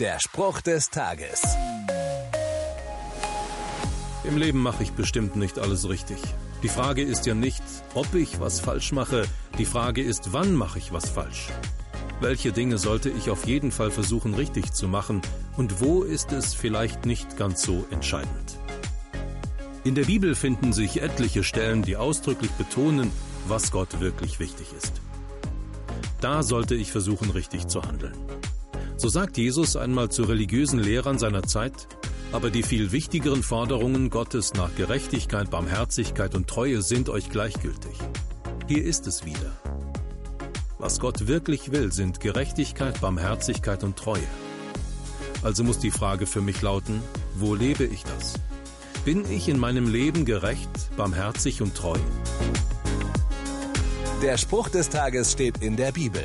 Der Spruch des Tages. Im Leben mache ich bestimmt nicht alles richtig. Die Frage ist ja nicht, ob ich was falsch mache, die Frage ist, wann mache ich was falsch. Welche Dinge sollte ich auf jeden Fall versuchen richtig zu machen und wo ist es vielleicht nicht ganz so entscheidend. In der Bibel finden sich etliche Stellen, die ausdrücklich betonen, was Gott wirklich wichtig ist. Da sollte ich versuchen, richtig zu handeln. So sagt Jesus einmal zu religiösen Lehrern seiner Zeit, aber die viel wichtigeren Forderungen Gottes nach Gerechtigkeit, Barmherzigkeit und Treue sind euch gleichgültig. Hier ist es wieder. Was Gott wirklich will, sind Gerechtigkeit, Barmherzigkeit und Treue. Also muss die Frage für mich lauten, wo lebe ich das? Bin ich in meinem Leben gerecht, barmherzig und treu? Der Spruch des Tages steht in der Bibel.